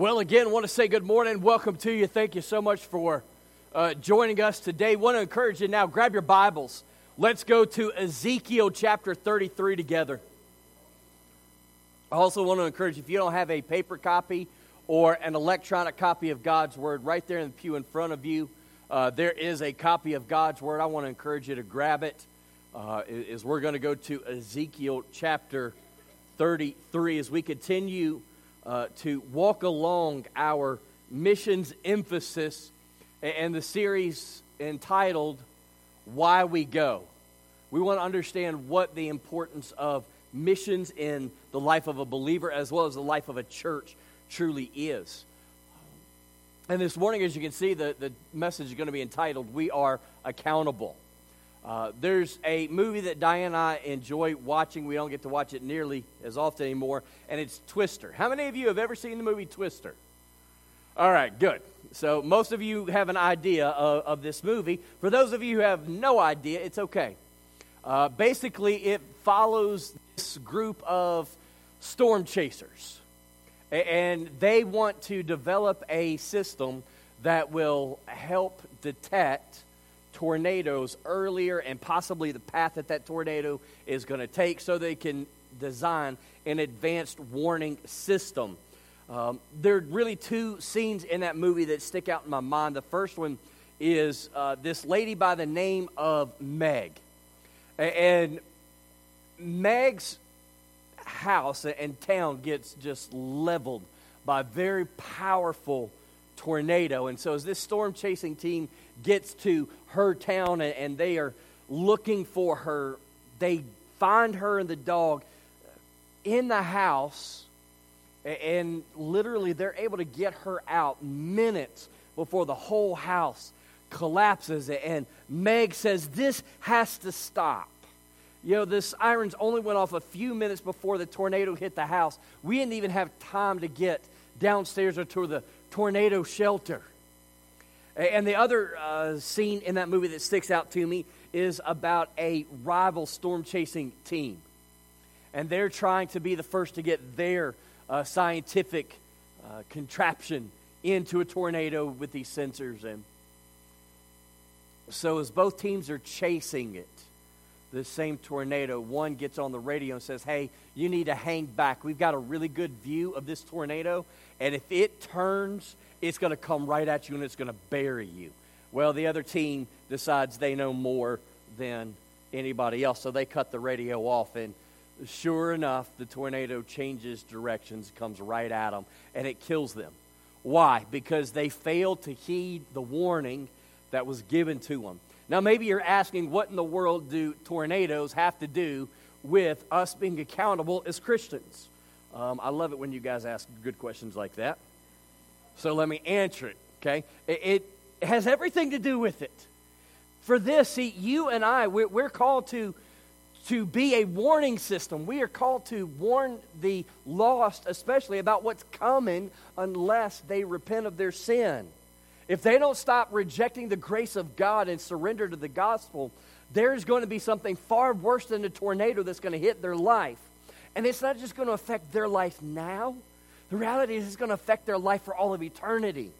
Well, again, want to say good morning. Welcome to you. Thank you so much for uh, joining us today. Want to encourage you now, grab your Bibles. Let's go to Ezekiel chapter 33 together. I also want to encourage you, if you don't have a paper copy or an electronic copy of God's Word, right there in the pew in front of you, uh, there is a copy of God's Word. I want to encourage you to grab it. Uh, as we're going to go to Ezekiel chapter 33 as we continue uh, to walk along our missions emphasis and the series entitled Why We Go. We want to understand what the importance of missions in the life of a believer as well as the life of a church truly is. And this morning, as you can see, the, the message is going to be entitled We Are Accountable. Uh, there's a movie that Diane and I enjoy watching. We don't get to watch it nearly as often anymore, and it's Twister. How many of you have ever seen the movie Twister? All right, good. So most of you have an idea of, of this movie. For those of you who have no idea, it's okay. Uh, basically, it follows this group of storm chasers, and they want to develop a system that will help detect tornadoes earlier and possibly the path that that tornado is going to take so they can design an advanced warning system. Um, there are really two scenes in that movie that stick out in my mind. The first one is uh, this lady by the name of Meg. And Meg's house and town gets just leveled by a very powerful tornado. And so, as this storm chasing team gets to her town and, and they are looking for her. They find her and the dog in the house, and literally they're able to get her out minutes before the whole house collapses. And Meg says, This has to stop. You know, the sirens only went off a few minutes before the tornado hit the house. We didn't even have time to get downstairs or to the tornado shelter. And the other uh, scene in that movie that sticks out to me is about a rival storm chasing team. And they're trying to be the first to get their uh, scientific uh, contraption into a tornado with these sensors. And so, as both teams are chasing it, the same tornado, one gets on the radio and says, Hey, you need to hang back. We've got a really good view of this tornado. And if it turns it's going to come right at you and it's going to bury you. Well, the other team decides they know more than anybody else, so they cut the radio off. And sure enough, the tornado changes directions, comes right at them, and it kills them. Why? Because they failed to heed the warning that was given to them. Now, maybe you're asking, what in the world do tornadoes have to do with us being accountable as Christians? Um, I love it when you guys ask good questions like that. So let me answer it, okay? It, it has everything to do with it. For this, see, you and I, we're, we're called to, to be a warning system. We are called to warn the lost, especially about what's coming, unless they repent of their sin. If they don't stop rejecting the grace of God and surrender to the gospel, there's going to be something far worse than a tornado that's going to hit their life. And it's not just going to affect their life now, the reality is it's going to affect their life for all of eternity.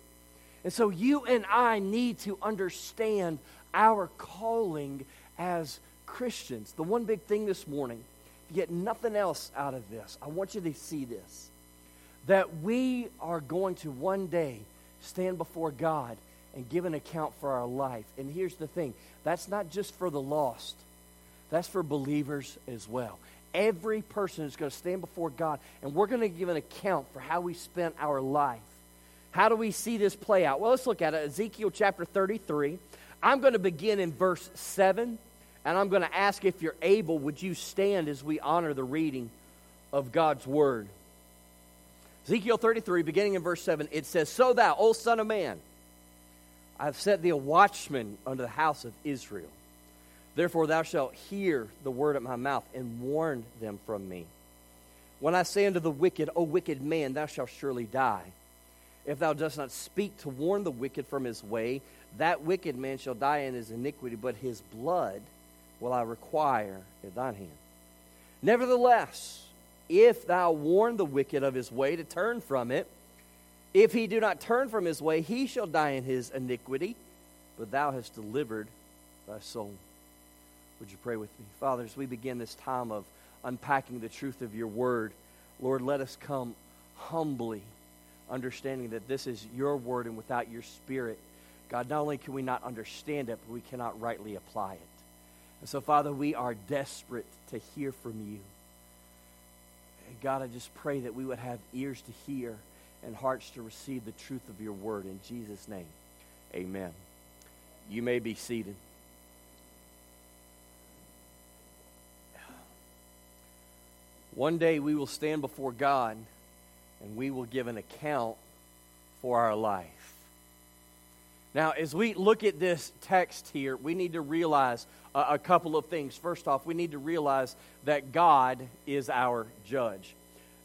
And so you and I need to understand our calling as Christians. The one big thing this morning, if you get nothing else out of this, I want you to see this that we are going to one day stand before God and give an account for our life. And here's the thing that's not just for the lost, that's for believers as well. Every person is going to stand before God, and we're going to give an account for how we spent our life. How do we see this play out? Well, let's look at it. Ezekiel chapter 33. I'm going to begin in verse 7, and I'm going to ask if you're able, would you stand as we honor the reading of God's word? Ezekiel 33, beginning in verse 7, it says, So thou, O son of man, I have set thee a watchman unto the house of Israel. Therefore, thou shalt hear the word of my mouth and warn them from me. When I say unto the wicked, O wicked man, thou shalt surely die. If thou dost not speak to warn the wicked from his way, that wicked man shall die in his iniquity, but his blood will I require at thine hand. Nevertheless, if thou warn the wicked of his way to turn from it, If he do not turn from his way, he shall die in his iniquity, but thou hast delivered thy soul. Would you pray with me? Father, as we begin this time of unpacking the truth of your word, Lord, let us come humbly, understanding that this is your word, and without your spirit, God, not only can we not understand it, but we cannot rightly apply it. And so, Father, we are desperate to hear from you. And God, I just pray that we would have ears to hear and hearts to receive the truth of your word. In Jesus' name, amen. You may be seated. One day we will stand before God and we will give an account for our life. Now, as we look at this text here, we need to realize a, a, couple of things. First off, we need to realize that God is our judge.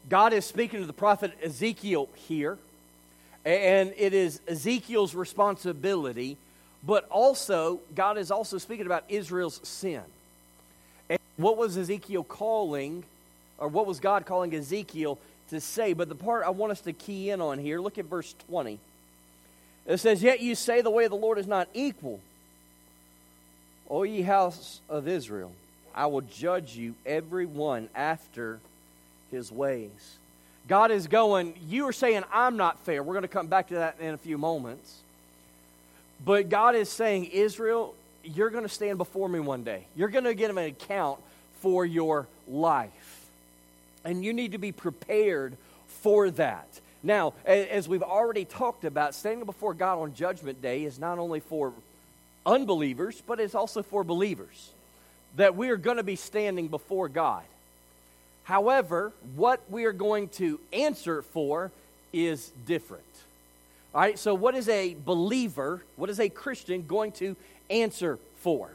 God is speaking to the prophet Ezekiel here, and it is Ezekiel's responsibility, but also, God is also speaking about Israel's sin. And what was Ezekiel calling, or what was God calling Ezekiel to say? But the part I want us to key in on here, look at verse 20. It says, Yet you say the way of the Lord is not equal. O ye house of Israel, I will judge you every one after his ways. God is going, you are saying I'm not fair. We're going to come back to that in a few moments. But God is saying, Israel, you're going to stand before me one day. You're going to give an account for your life. And you need to be prepared for that. Now, as we've already talked about, standing before God on Judgment Day is not only for unbelievers, but it's also for believers. That we are going to be standing before God. However, what we are going to answer for is different. All right, so what is a believer, what is a Christian going to answer for?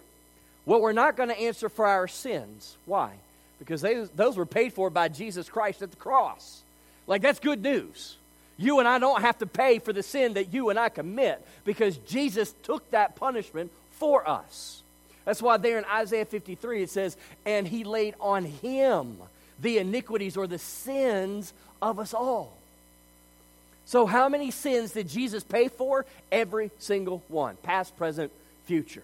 Well, we're not going to answer for our sins. Why? Because they, those were paid for by Jesus Christ at the cross. Like, that's good news. You and I don't have to pay for the sin that you and I commit because Jesus took that punishment for us. That's why there in Isaiah 53 it says, And he laid on him the iniquities or the sins of us all. So, how many sins did Jesus pay for? Every single one, past, present, future.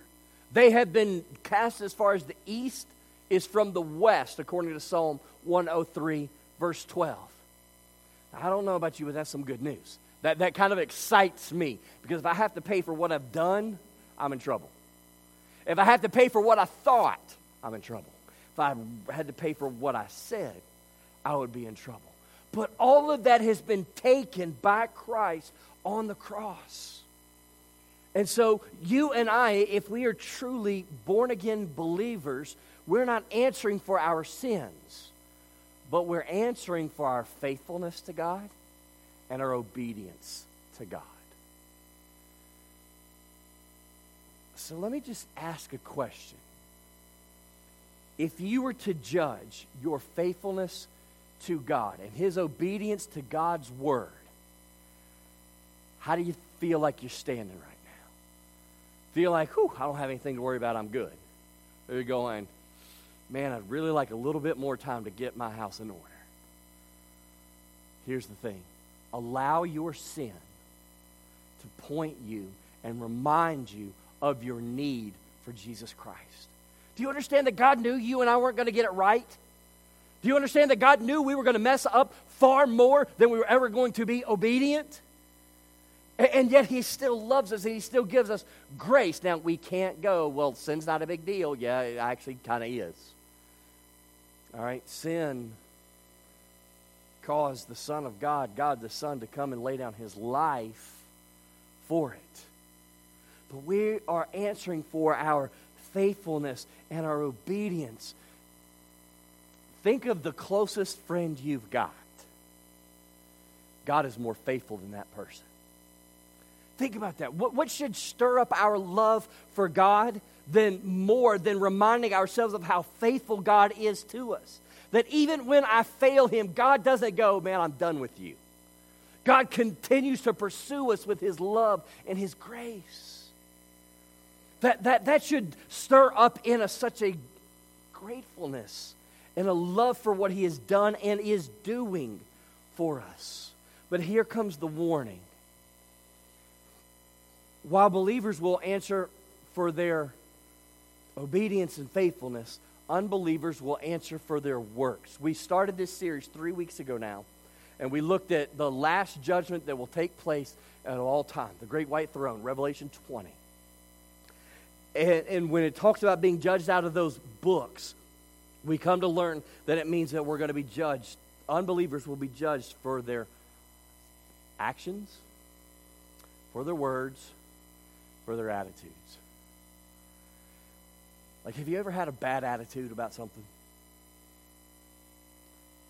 They have been cast as far as the east is from the west, according to Psalm 103, verse 12. I don't know about you, but that's some good news. That, that kind of excites me because if I have to pay for what I've done, I'm in trouble. If I have to pay for what I thought, I'm in trouble if I had to pay for what I said, I would be in trouble. But all of that has been taken by Christ on the cross. And so, you and I, if we are truly born again believers, we're not answering for our sins, but we're answering for our faithfulness to God and our obedience to God. So, let me just ask a question if you were to judge your faithfulness to God and his obedience to God's word, how do you feel like you're standing right now? Feel like, whew, I don't have anything to worry about, I'm good. Or you're going, man, I'd really like a little bit more time to get my house in order. Here's the thing allow your sin to point you and remind you of your need for Jesus Christ. Do you understand that God knew you and I weren't going to get it right? Do you understand that God knew we were going to mess up far more than we were ever going to be obedient? And yet he still loves us and he still gives us grace. Now, we can't go, well, sin's not a big deal. Yeah, it actually kind of is. All right, sin caused the Son of God, God the Son, to come and lay down his life for it. But we are answering for our faithfulness and our obedience. Think of the closest friend you've got. God is more faithful than that person. Think about that. What, what should stir up our love for God than more than reminding ourselves of how faithful God is to us? That even when I fail Him, God doesn't go, man, I'm done with you. God continues to pursue us with His love and His grace. That, that, that should stir up in us such a gratefulness and a love for what He has done and is doing for us. But here comes the warning. While believers will answer for their obedience and faithfulness, unbelievers will answer for their works. We started this series three weeks ago now, and we looked at the last judgment that will take place at all time the great white throne, Revelation 20. And, and when it talks about being judged out of those books, we come to learn that it means that we're going to be judged. Unbelievers will be judged for their actions, for their words, for their attitudes. Like, have you ever had a bad attitude about something?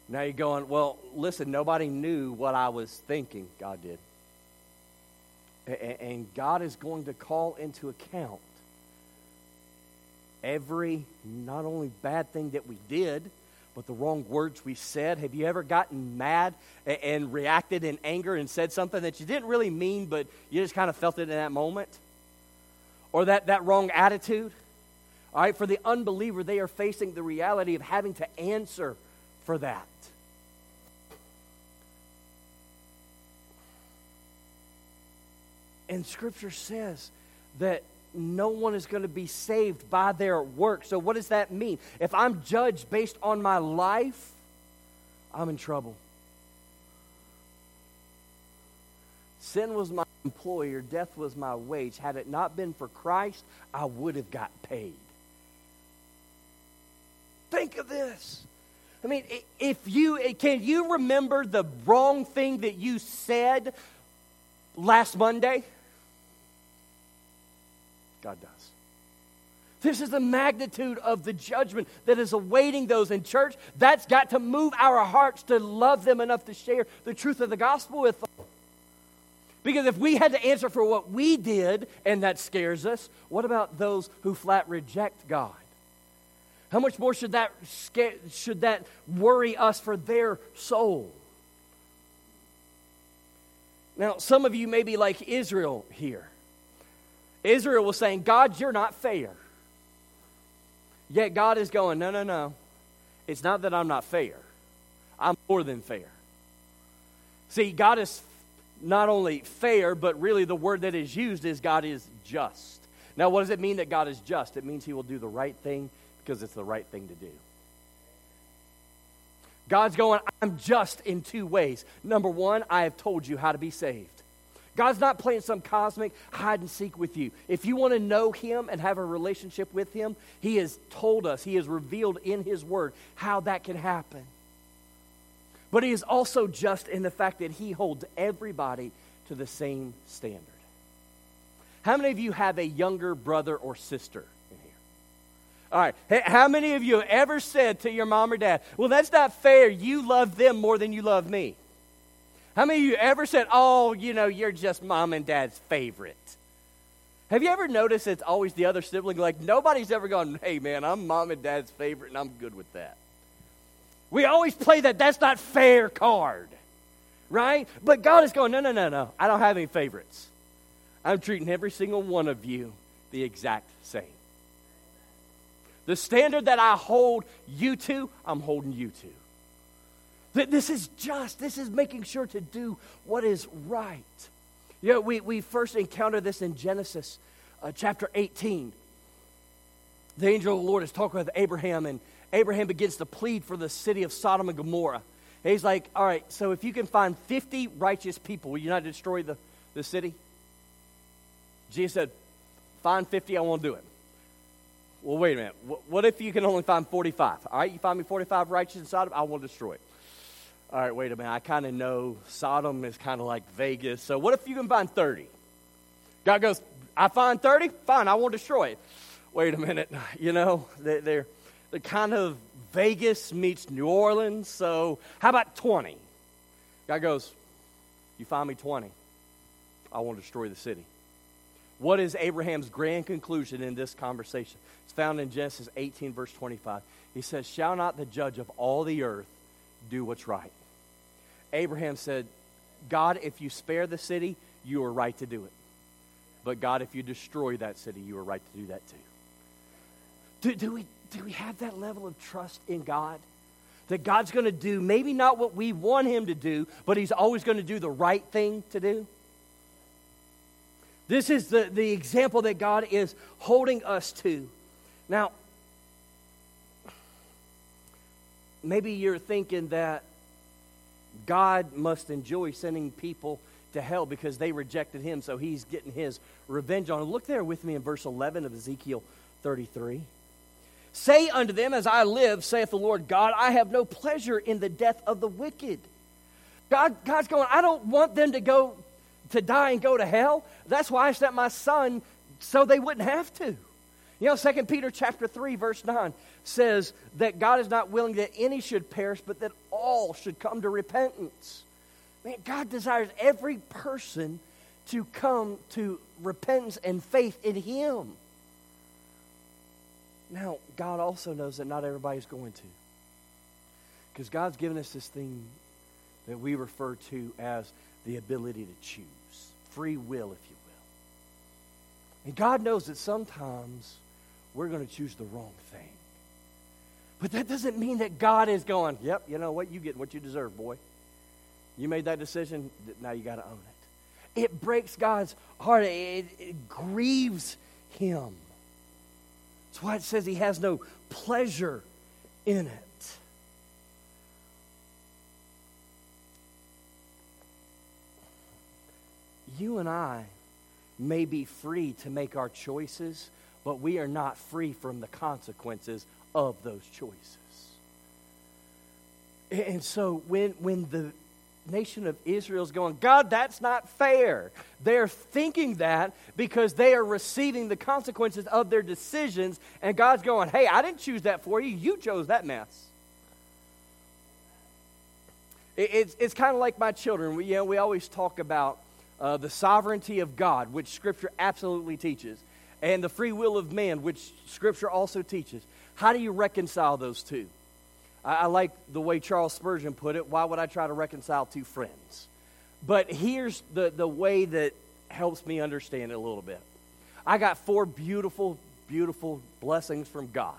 Now you're going, well, listen, nobody knew what I was thinking. God did. And God is going to call into account every, not only bad thing that we did, but the wrong words we said. Have you ever gotten mad and reacted in anger and said something that you didn't really mean, but you just kind of felt it in that moment? Or that, that wrong attitude? All right, for the unbeliever, they are facing the reality of having to answer for that. And Scripture says that no one is going to be saved by their work. So, what does that mean? If I'm judged based on my life, I'm in trouble. Sin was my employer, death was my wage. Had it not been for Christ, I would have got paid. Think of this. I mean, if you can you remember the wrong thing that you said last Monday? God does. This is the magnitude of the judgment that is awaiting those in church. That's got to move our hearts to love them enough to share the truth of the gospel with them. Because if we had to answer for what we did and that scares us, what about those who flat reject God? How much more should that, should that worry us for their soul? Now, some of you may be like Israel here. Israel was saying, God, you're not fair. Yet God is going, no, no, no. It's not that I'm not fair, I'm more than fair. See, God is not only fair, but really the word that is used is God is just. Now, what does it mean that God is just? It means He will do the right thing because it's the right thing to do. God's going, I'm just in two ways. Number one, I have told you how to be saved. God's not playing some cosmic hide and seek with you. If you want to know Him and have a relationship with Him, He has told us, He has revealed in His Word how that can happen. But He is also just in the fact that He holds everybody to the same standard. How many of you have a younger brother or sister? All right. How many of you have ever said to your mom or dad, Well, that's not fair. You love them more than you love me? How many of you ever said, oh, you know, you're just mom and dad's favorite? Have you ever noticed it's always the other sibling? Like, nobody's ever gone, hey, man, I'm mom and dad's favorite, and I'm good with that. We always play that that's not fair card, right? But God is going, no, no, no, no. I don't have any favorites. I'm treating every single one of you the exact same. The standard that I hold you to, I'm holding you to. That this is just, this is making sure to do what is right. You know, we, we first encounter this in Genesis uh, chapter 18. The angel of the Lord is talking with Abraham, and Abraham begins to plead for the city of Sodom and Gomorrah. And he's like, All right, so if you can find 50 righteous people, will you not destroy the, the city? Jesus said, Find 50, I won't do it. Well, wait a minute. What if you can only find 45? All right, you find me 45 righteous in Sodom, I will destroy it all right, wait a minute, I kind of know Sodom is kind of like Vegas. So what if you can find 30? God goes, I find 30? Fine, I won't destroy it. Wait a minute, you know, they're, they're, they're kind of Vegas meets New Orleans, so how about 20? God goes, You find me 20, I won't destroy the city. What is Abraham's grand conclusion in this conversation? It's found in Genesis 18, verse 25. He says, Shall not the judge of all the earth do what's right? Abraham said, God, if you spare the city, you are right to do it. But God, if you destroy that city, you are right to do that too. Do, do, we, do we have that level of trust in God? that God's going to do maybe not what we want Him to do, but He's always going to do the right thing to do? This is the, the example that God is holding us to. Now, maybe you're thinking that God must enjoy sending people to hell because they rejected him, so he's getting his revenge on them. Look there with me in verse 11 of Ezekiel 33. Say unto them, As I live, saith the Lord God, I have no pleasure in the death of the wicked. God, God's going, I don't want them to go to die and go to hell. That's why I sent my son so they wouldn't have to. You know, 2 Peter chapter 3, verse 9 says that God is not willing that any should perish, but that all should come to repentance. Man, God desires every person to come to repentance and faith in Him. Now, God also knows that not everybody's going to. Because God's given us this thing that we refer to as the ability to choose free will, if you will. And God knows that sometimes we're going to choose the wrong thing. But that doesn't mean that God is going, yep, you know what? You get what you deserve, boy. You made that decision, now you got to own it. It breaks God's heart, it, it grieves Him. That's why it says He has no pleasure in it. You and I may be free to make our choices, but we are not free from the consequences of those choices. And so when, when the nation of Israel is going, God, that's not fair. They're thinking that because they are receiving the consequences of their decisions, and God's going, hey, I didn't choose that for you. You chose that mess. It's, it's kind of like my children. We, you know, we always talk about uh, the sovereignty of God, which Scripture absolutely teaches and the free will of man, which Scripture also teaches. How do you reconcile those two? I, I like the way Charles Spurgeon put it why would I try to reconcile two friends? But here's the, the way that helps me understand it a little bit. I got four beautiful, beautiful blessings from God.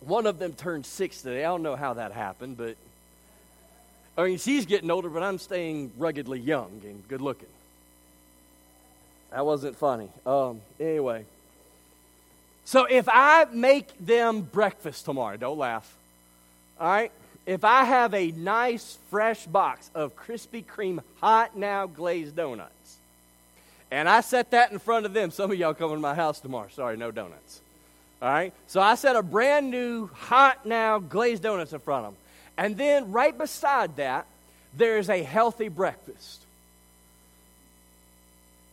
One of them turned six today. I don't know how that happened, but I mean, she's getting older, but I'm staying ruggedly young and good looking. That wasn't funny. Um, anyway. So if I make them breakfast tomorrow, don't laugh. All right? If I have a nice fresh box of Krispy Kreme hot now glazed donuts, and I set that in front of them, some of y'all coming to my house tomorrow. Sorry, no donuts. All right? So I set a brand new hot now glazed donuts in front of them. And then right beside that, there's a healthy breakfast.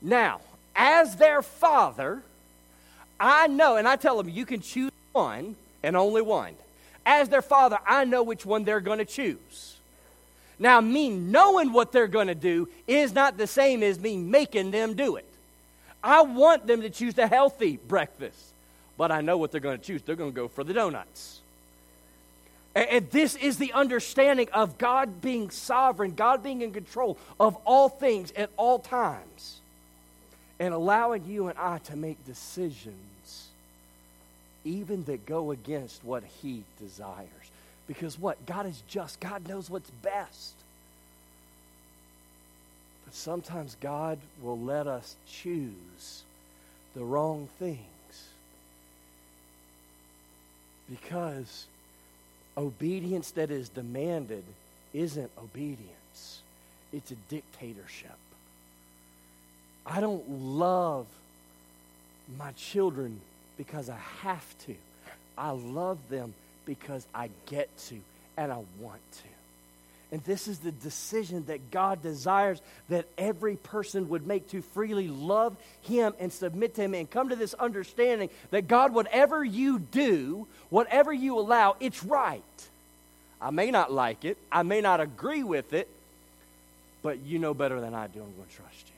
Now, as their father, I know, and I tell them, you can choose one and only one. As their father, I know which one they're going to choose. Now, me knowing what they're going to do is not the same as me making them do it. I want them to choose the healthy breakfast, but I know what they're going to choose. They're going to go for the donuts. And this is the understanding of God being sovereign, God being in control of all things at all times, and allowing you and I to make decisions, even that go against what He desires. Because what? God is just, God knows what's best. But sometimes God will let us choose the wrong things because obedience that is demanded isn't obedience, it's a dictatorship. I don't love my children because I have to. I love them because I get to and I want to. And this is the decision that God desires that every person would make to freely love Him and submit to Him and come to this understanding that God, whatever you do, whatever you allow, it's right. I may not like it, I may not agree with it, but you know better than I do. I'm going to trust you.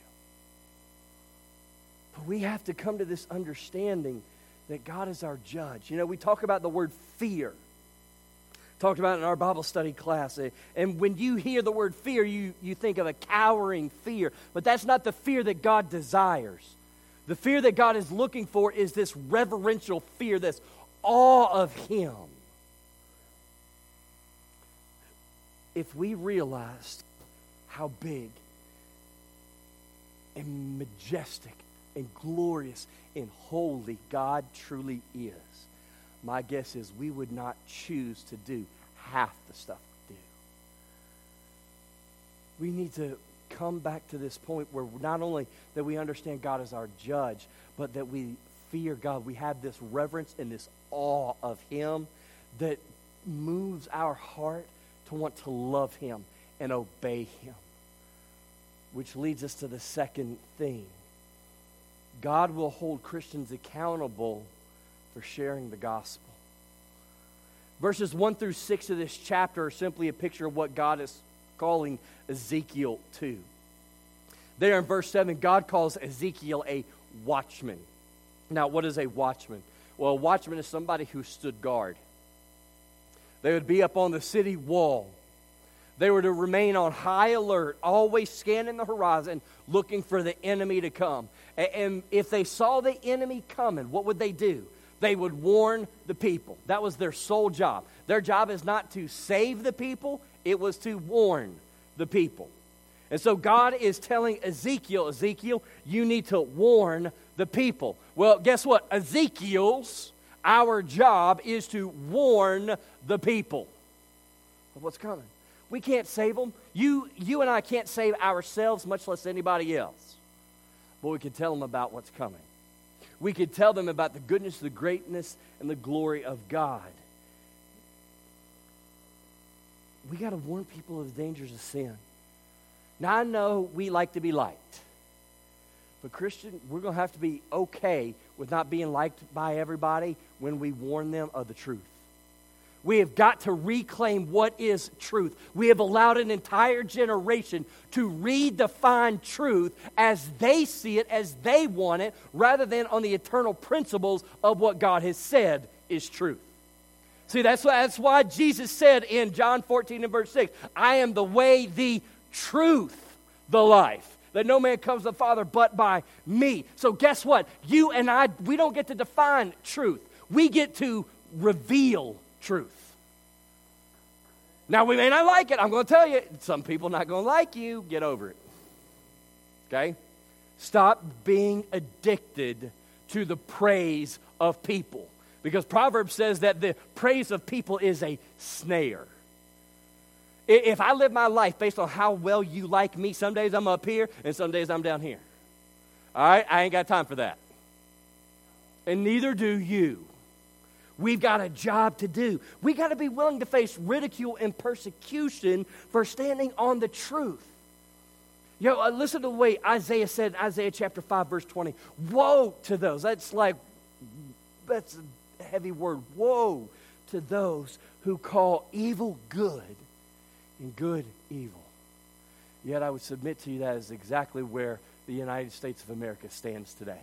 But we have to come to this understanding that God is our judge. You know, we talk about the word fear talked about in our Bible study class. Eh, and when you hear the word fear, you, you think of a cowering fear. But that's not the fear that God desires. The fear that God is looking for is this reverential fear, this awe of Him. if we realized how big and majestic and glorious and holy God truly is, my guess is we would not choose to do half the stuff we do. We need to come back to this point where not only that we understand God as our judge, but that we fear God. We have this reverence and this awe of Him that moves our heart to want to love Him and obey Him. Which leads us to the second thing God will hold Christians accountable for sharing the gospel. Verses 1 through 6 of this chapter are simply a picture of what God is calling Ezekiel to. There in verse 7, God calls Ezekiel a watchman. Now, what is a watchman? Well, a watchman is somebody who stood guard. They would be up on the city wall. They were to remain on high alert, always scanning the horizon, looking for the enemy to come. And if they saw the enemy coming, what would they do? They would warn the people. That was their sole job. Their job is not to save the people, it was to warn the people. And so God is telling Ezekiel, Ezekiel, you need to warn the people. Well, guess what? Ezekiel's, our job is to warn the people of what's coming. We can't save them. You, you and I can't save ourselves, much less anybody else. But we can tell them about what's coming. We could tell them about the goodness, the greatness, and the glory of God. We got to warn people of the dangers of sin. Now, I know we like to be liked. But, Christian, we're going to have to be okay with not being liked by everybody when we warn them of the truth. We have got to reclaim what is truth. We have allowed an entire generation to redefine truth as they see it, as they want it, rather than on the eternal principles of what God has said is truth. See, that's why, that's why Jesus said in John 14 and verse 6 I am the way, the truth, the life. That no man comes to the Father but by me. So, guess what? You and I, we don't get to define truth, we get to reveal truth. Now, we may not like it. I'm going to tell you, some people not going to like you. Get over it. Okay? Stop being addicted to the praise of people. Because Proverbs says that the praise of people is a snare. If I live my life based on how well you like me, some days I'm up here and some days I'm down here. All right? I ain't got time for that. And neither do you. We've got a job to do. We got to be willing to face ridicule and persecution for standing on the truth. Yo, uh, listen to the way Isaiah said in Isaiah chapter 5, verse 20. Woe to those. That's like, that's a heavy word. Woe to those who call evil good and good evil. Yet I would submit to you that is exactly where the United States of America stands today.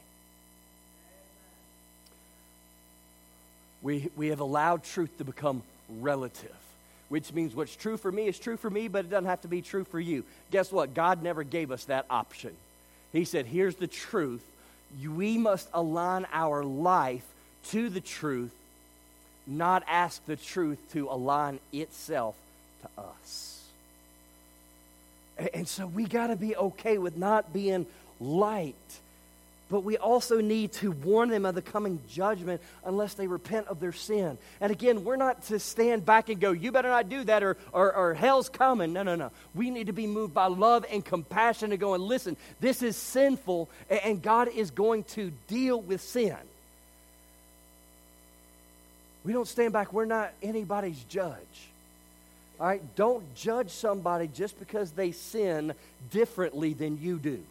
We, we have allowed truth to become relative, which means what's true for me is true for me, but it doesn't have to be true for you. Guess what? God never gave us that option. He said, Here's the truth. We must align our life to the truth, not ask the truth to align itself to us. And so we got to be okay with not being liked but we also need to warn them of the coming judgment unless they repent of their sin. And again, we're not to stand back and go, you better not do that or, or, or hell's coming. No, no, no. We need to be moved by love and compassion and going, listen, this is sinful and God is going to deal with sin. We don't stand back. We're not anybody's judge. All right? Don't judge somebody just because they sin differently than you do.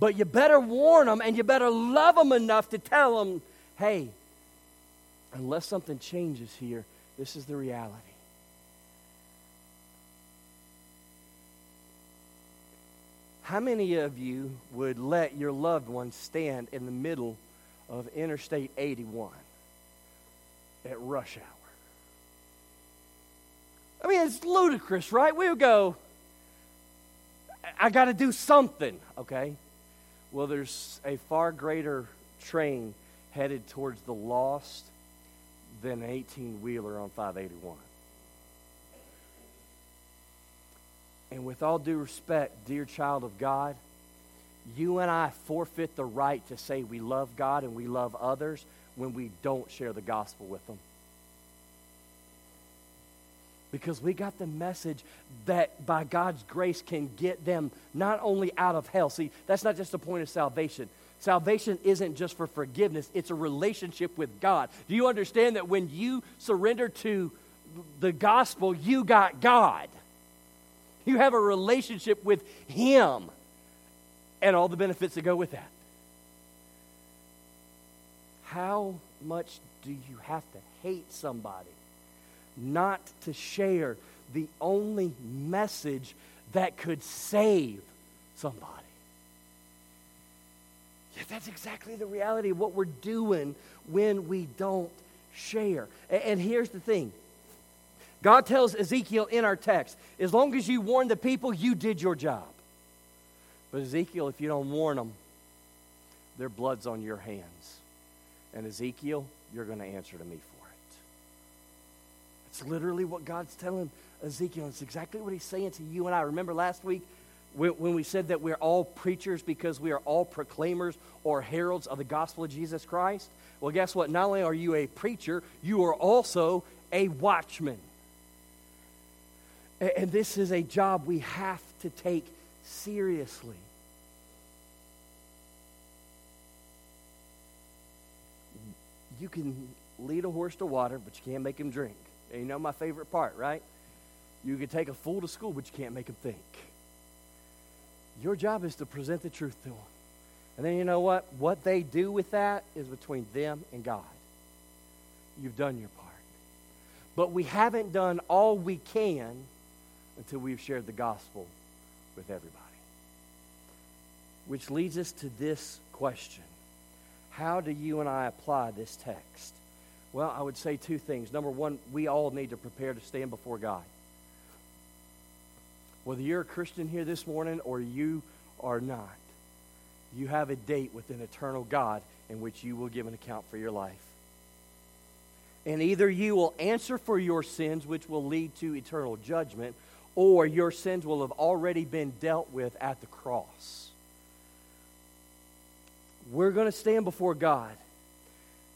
But you better warn them and you better love them enough to tell them, hey, unless something changes here, this is the reality. How many of you would let your loved one stand in the middle of Interstate 81 at rush hour? I mean, it's ludicrous, right? We would go, I got to do something, okay? Well, there's a far greater train headed towards the lost than an 18 wheeler on 581. And with all due respect, dear child of God, you and I forfeit the right to say we love God and we love others when we don't share the gospel with them. Because we got the message that by God's grace can get them not only out of hell. See, that's not just the point of salvation. Salvation isn't just for forgiveness, it's a relationship with God. Do you understand that when you surrender to the gospel, you got God? You have a relationship with Him and all the benefits that go with that. How much do you have to hate somebody not to share the only message that could save somebody? That's exactly the reality of what we're doing when we don't share. And here's the thing God tells Ezekiel in our text as long as you warn the people, you did your job. But Ezekiel, if you don't warn them, their blood's on your hands. And Ezekiel, you're going to answer to me for it. It's literally what God's telling Ezekiel. It's exactly what he's saying to you and I. Remember last week when we said that we're all preachers because we are all proclaimers or heralds of the gospel of Jesus Christ? Well, guess what? Not only are you a preacher, you are also a watchman. And this is a job we have to take seriously. You can lead a horse to water, but you can't make him drink. And you know my favorite part, right? You can take a fool to school, but you can't make him think. Your job is to present the truth to them. And then you know what? What they do with that is between them and God. You've done your part. But we haven't done all we can until we've shared the gospel with everybody. Which leads us to this question How do you and I apply this text? Well, I would say two things. Number one, we all need to prepare to stand before God. Whether you're a Christian here this morning or you are not, you have a date with an eternal God in which you will give an account for your life. And either you will answer for your sins, which will lead to eternal judgment, or your sins will have already been dealt with at the cross. We're going to stand before God.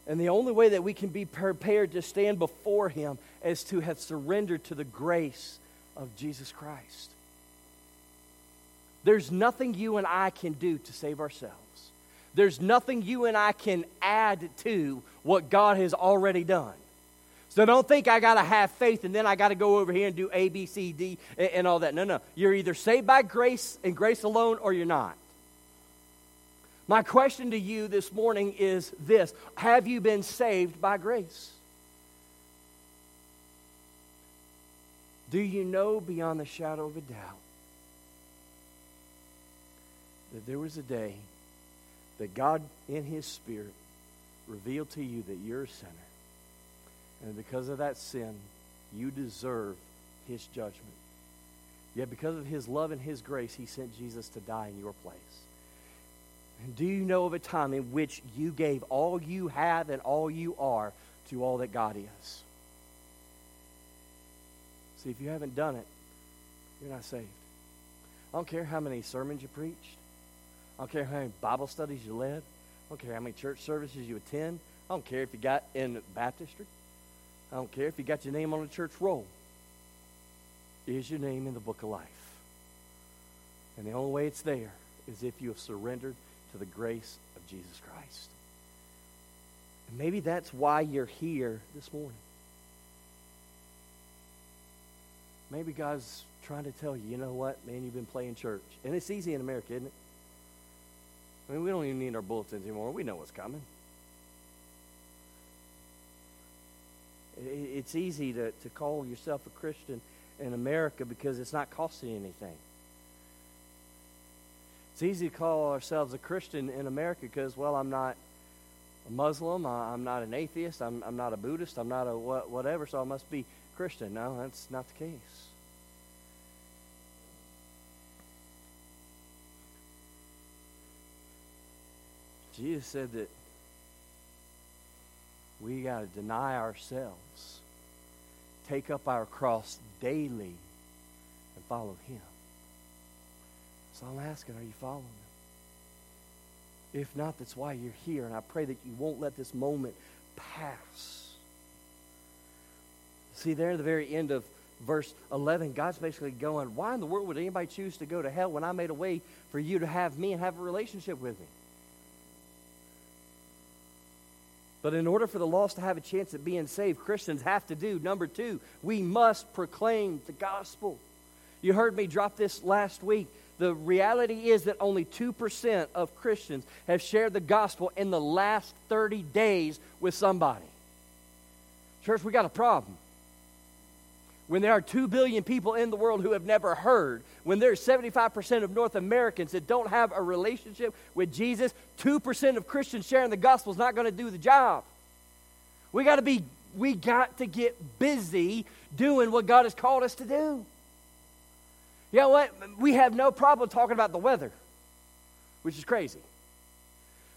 And the only way that we can be prepared to stand before Him is to have surrendered to the grace of Jesus Christ. There's nothing you and I can do to save ourselves. There's nothing you and I can add to what God has already done. So don't think I got to have faith and then I got to go over here and do A, B, C, D, and, all that. No, no. You're either saved by grace and grace alone or you're not. My question to you this morning is this Have you been saved by grace? Do you know beyond the shadow of a doubt that there was a day that God, in His Spirit, revealed to you that you're a sinner? And because of that sin, you deserve his judgment. Yet because of his love and his grace, he sent Jesus to die in your place. And do you know of a time in which you gave all you have and all you are to all that God is? See, if you haven't done it, you're not saved. I don't care how many sermons you preached. I don't care how many Bible studies you led. I don't care how many church services you attend. I don't care if you got in baptistry. I don't care if you got your name on the church roll. Is your name in the book of life? And the only way it's there is if you have surrendered to the grace of Jesus Christ. And maybe that's why you're here this morning. Maybe God's trying to tell you, you know what, man, you've been playing church. And it's easy in America, isn't it? I mean, we don't even need our bulletins anymore. We know what's coming. It's easy to, to call yourself a Christian in America because it's not costing anything. It's easy to call ourselves a Christian in America because, well, I'm not a Muslim, I'm not an atheist, I'm, I'm not a Buddhist, I'm not a what, whatever, so I must be Christian. No, that's not the case. Jesus said that we got to deny ourselves, take up our cross daily, and follow Him. So I'm asking, are you following them? If not, that's why you're here. And I pray that you won't let this moment pass. See, there at the very end of verse 11, God's basically going, Why in the world would anybody choose to go to hell when I made a way for you to have me and have a relationship with me? But in order for the lost to have a chance at being saved, Christians have to do, number two, we must proclaim the gospel. You heard me drop this last week. The reality is that only 2% of Christians have shared the gospel in the last 30 days with somebody. Church, we got a problem. When there are 2 billion people in the world who have never heard, when there's 75% of North Americans that don't have a relationship with Jesus, 2% of Christians sharing the gospel is not going to do the job. We got to be we got to get busy doing what God has called us to do. You know what? We have no problem talking about the weather, which is crazy.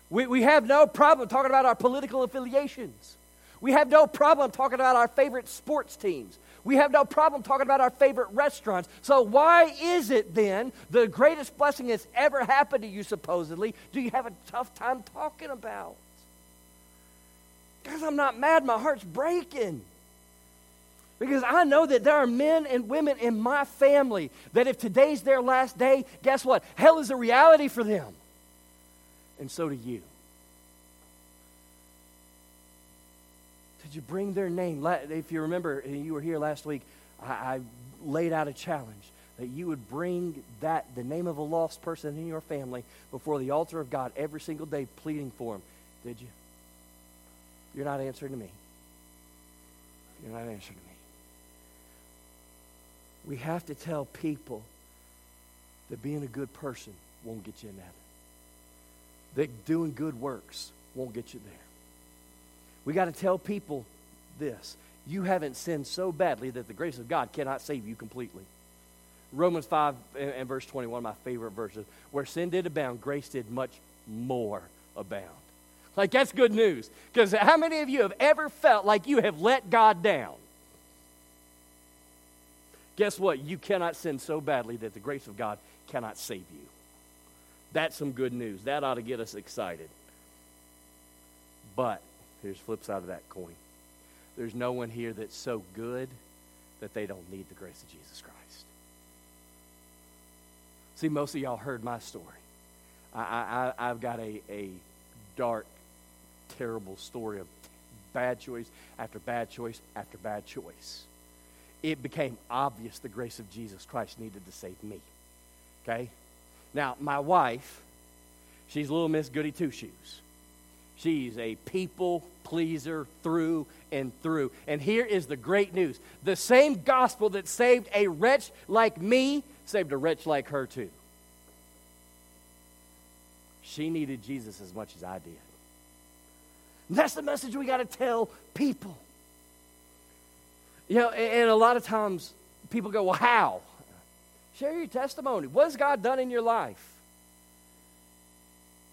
We, we have no problem talking about our political affiliations. We have no problem talking about our favorite sports teams. We have no problem talking about our favorite restaurants. So, why is it then the greatest blessing that's ever happened to you, supposedly, do you have a tough time talking about? Because I'm not mad, my heart's breaking. Because I know that there are men and women in my family that if today's their last day, guess what? Hell is a reality for them. And so do you. Did you bring their name? If you remember, you were here last week, I, laid out a challenge that you would bring that the name of a lost person in your family before the altar of God every single day pleading for him. Did you? You're not answering to me. You're not answering to me. We have to tell people that being a good person won't get you in heaven. That doing good works won't get you there. We got to tell people this. You haven't sinned so badly that the grace of God cannot save you completely. Romans 5 and verse 21, my favorite verses. Where sin did abound, grace did much more abound. Like, that's good news. Because how many of you have ever felt like you have let God down? Guess what? You cannot sin so badly that the grace of God cannot save you. That's some good news. That ought to get us excited. But here's the flip side of that coin. There's no one here that's so good that they don't need the grace of Jesus Christ. See, most of y'all heard my story. I, I, I've got a, a dark, terrible story of bad choice after bad choice after bad choice it became obvious the grace of Jesus Christ needed to save me. Okay? Now, my wife, she's little Miss Goody Two Shoes. She's a people pleaser through and through. And here is the great news the same gospel that saved a wretch like me saved a wretch like her, too. She needed Jesus as much as I did. And that's the message we got to tell people. You know, and a lot of times people go, well, how? Share your testimony. What has God done in your life?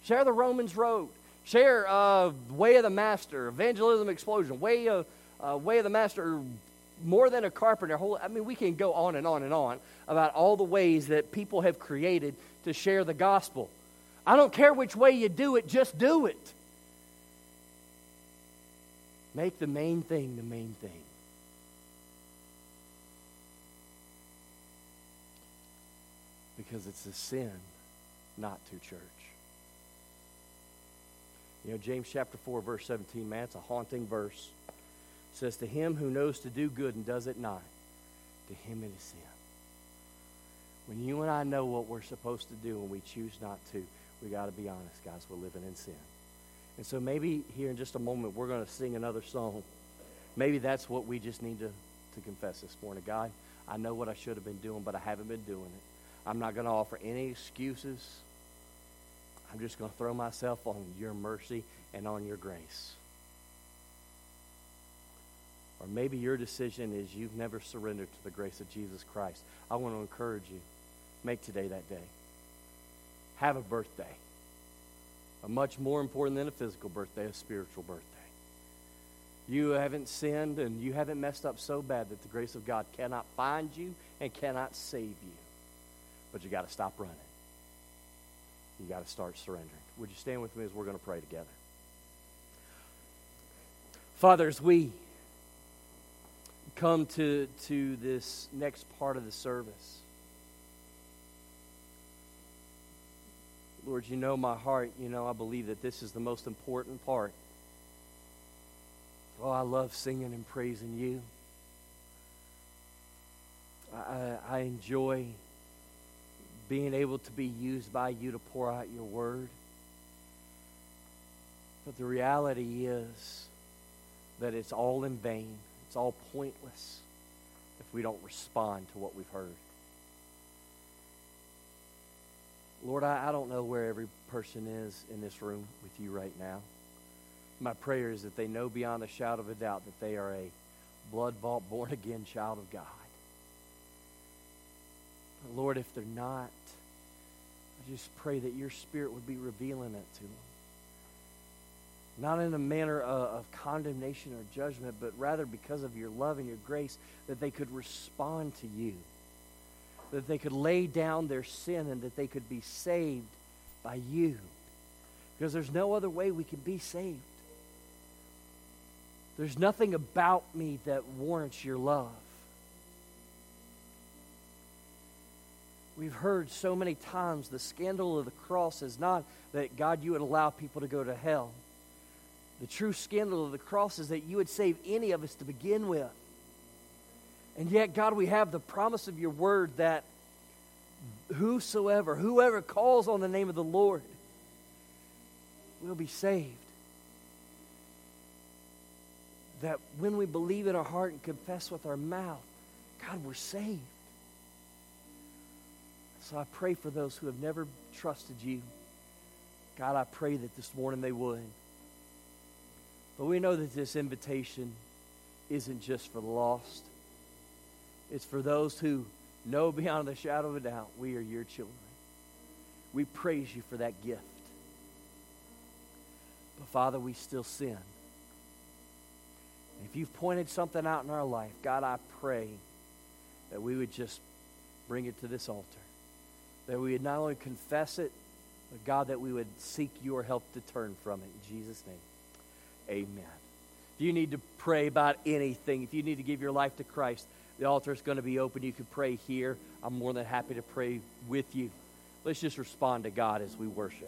Share the Romans Road. Share uh, Way of the Master, Evangelism Explosion, Way of, uh, Way of the Master, more than a carpenter. Whole, I mean, we can go on and on and on about all the ways that people have created to share the gospel. I don't care which way you do it, just do it. Make the main thing the main thing. Because it's a sin not to church. You know, James chapter 4, verse 17, man, it's a haunting verse. It says, To him who knows to do good and does it not, to him it is sin. When you and I know what we're supposed to do and we choose not to, we got to be honest, guys, we're living in sin. And so maybe here in just a moment, we're going to sing another song. Maybe that's what we just need to, to confess this morning. God, I know what I should have been doing, but I haven't been doing it. I'm not going to offer any excuses. I'm just going to throw myself on your mercy and on your grace. Or maybe your decision is you've never surrendered to the grace of Jesus Christ. I want to encourage you. Make today that day. Have a birthday. A much more important than a physical birthday, a spiritual birthday. You haven't sinned and you haven't messed up so bad that the grace of God cannot find you and cannot save you but you got to stop running. you got to start surrendering. Would you stand with me as we're going to pray together? Fathers, we come to, to this next part of the service, Lord, you know my heart. You know I believe that this is the most important part. Oh, I love singing and praising you. I, I enjoy being able to be used by you to pour out your word. But the reality is that it's all in vain, it's all pointless if we don't respond to what we've heard. Lord, I, I don't know where every person is in this room with you right now. My prayer is that they know beyond a shadow of a doubt that they are a blood bought, born again child of God. Lord, if they're not, I just pray that your Spirit would be revealing it to them. Not in a manner of, of condemnation or judgment, but rather because of your love and your grace, that they could respond to you. That they could lay down their sin and that they could be saved by you. Because there's no other way we can be saved. There's nothing about me that warrants your love. We've heard so many times the scandal of the cross is not that God, you would allow people to go to hell. The true scandal of the cross is that you would save any of us to begin with. And yet, God, we have the promise of your word that whosoever, whoever calls on the name of the Lord will be saved. That when we believe in our heart and confess with our mouth, God, we're saved. So I pray for those who have never trusted you. God, I pray that this morning they would. But we know that this invitation isn't just for the lost, it's for those who know beyond a shadow of a doubt we are your children. We praise you for that gift. But Father, we still sin. If you've pointed something out in our life, God, I pray that we would just bring it to this altar that we would not only confess it, but God, that we would seek your help to turn from it. In Jesus' name, amen. If you need to pray about anything, if you need to give your life to Christ, the altar is going to be open. You can pray here. I'm more than happy to pray with you. Let's just respond to God as we worship.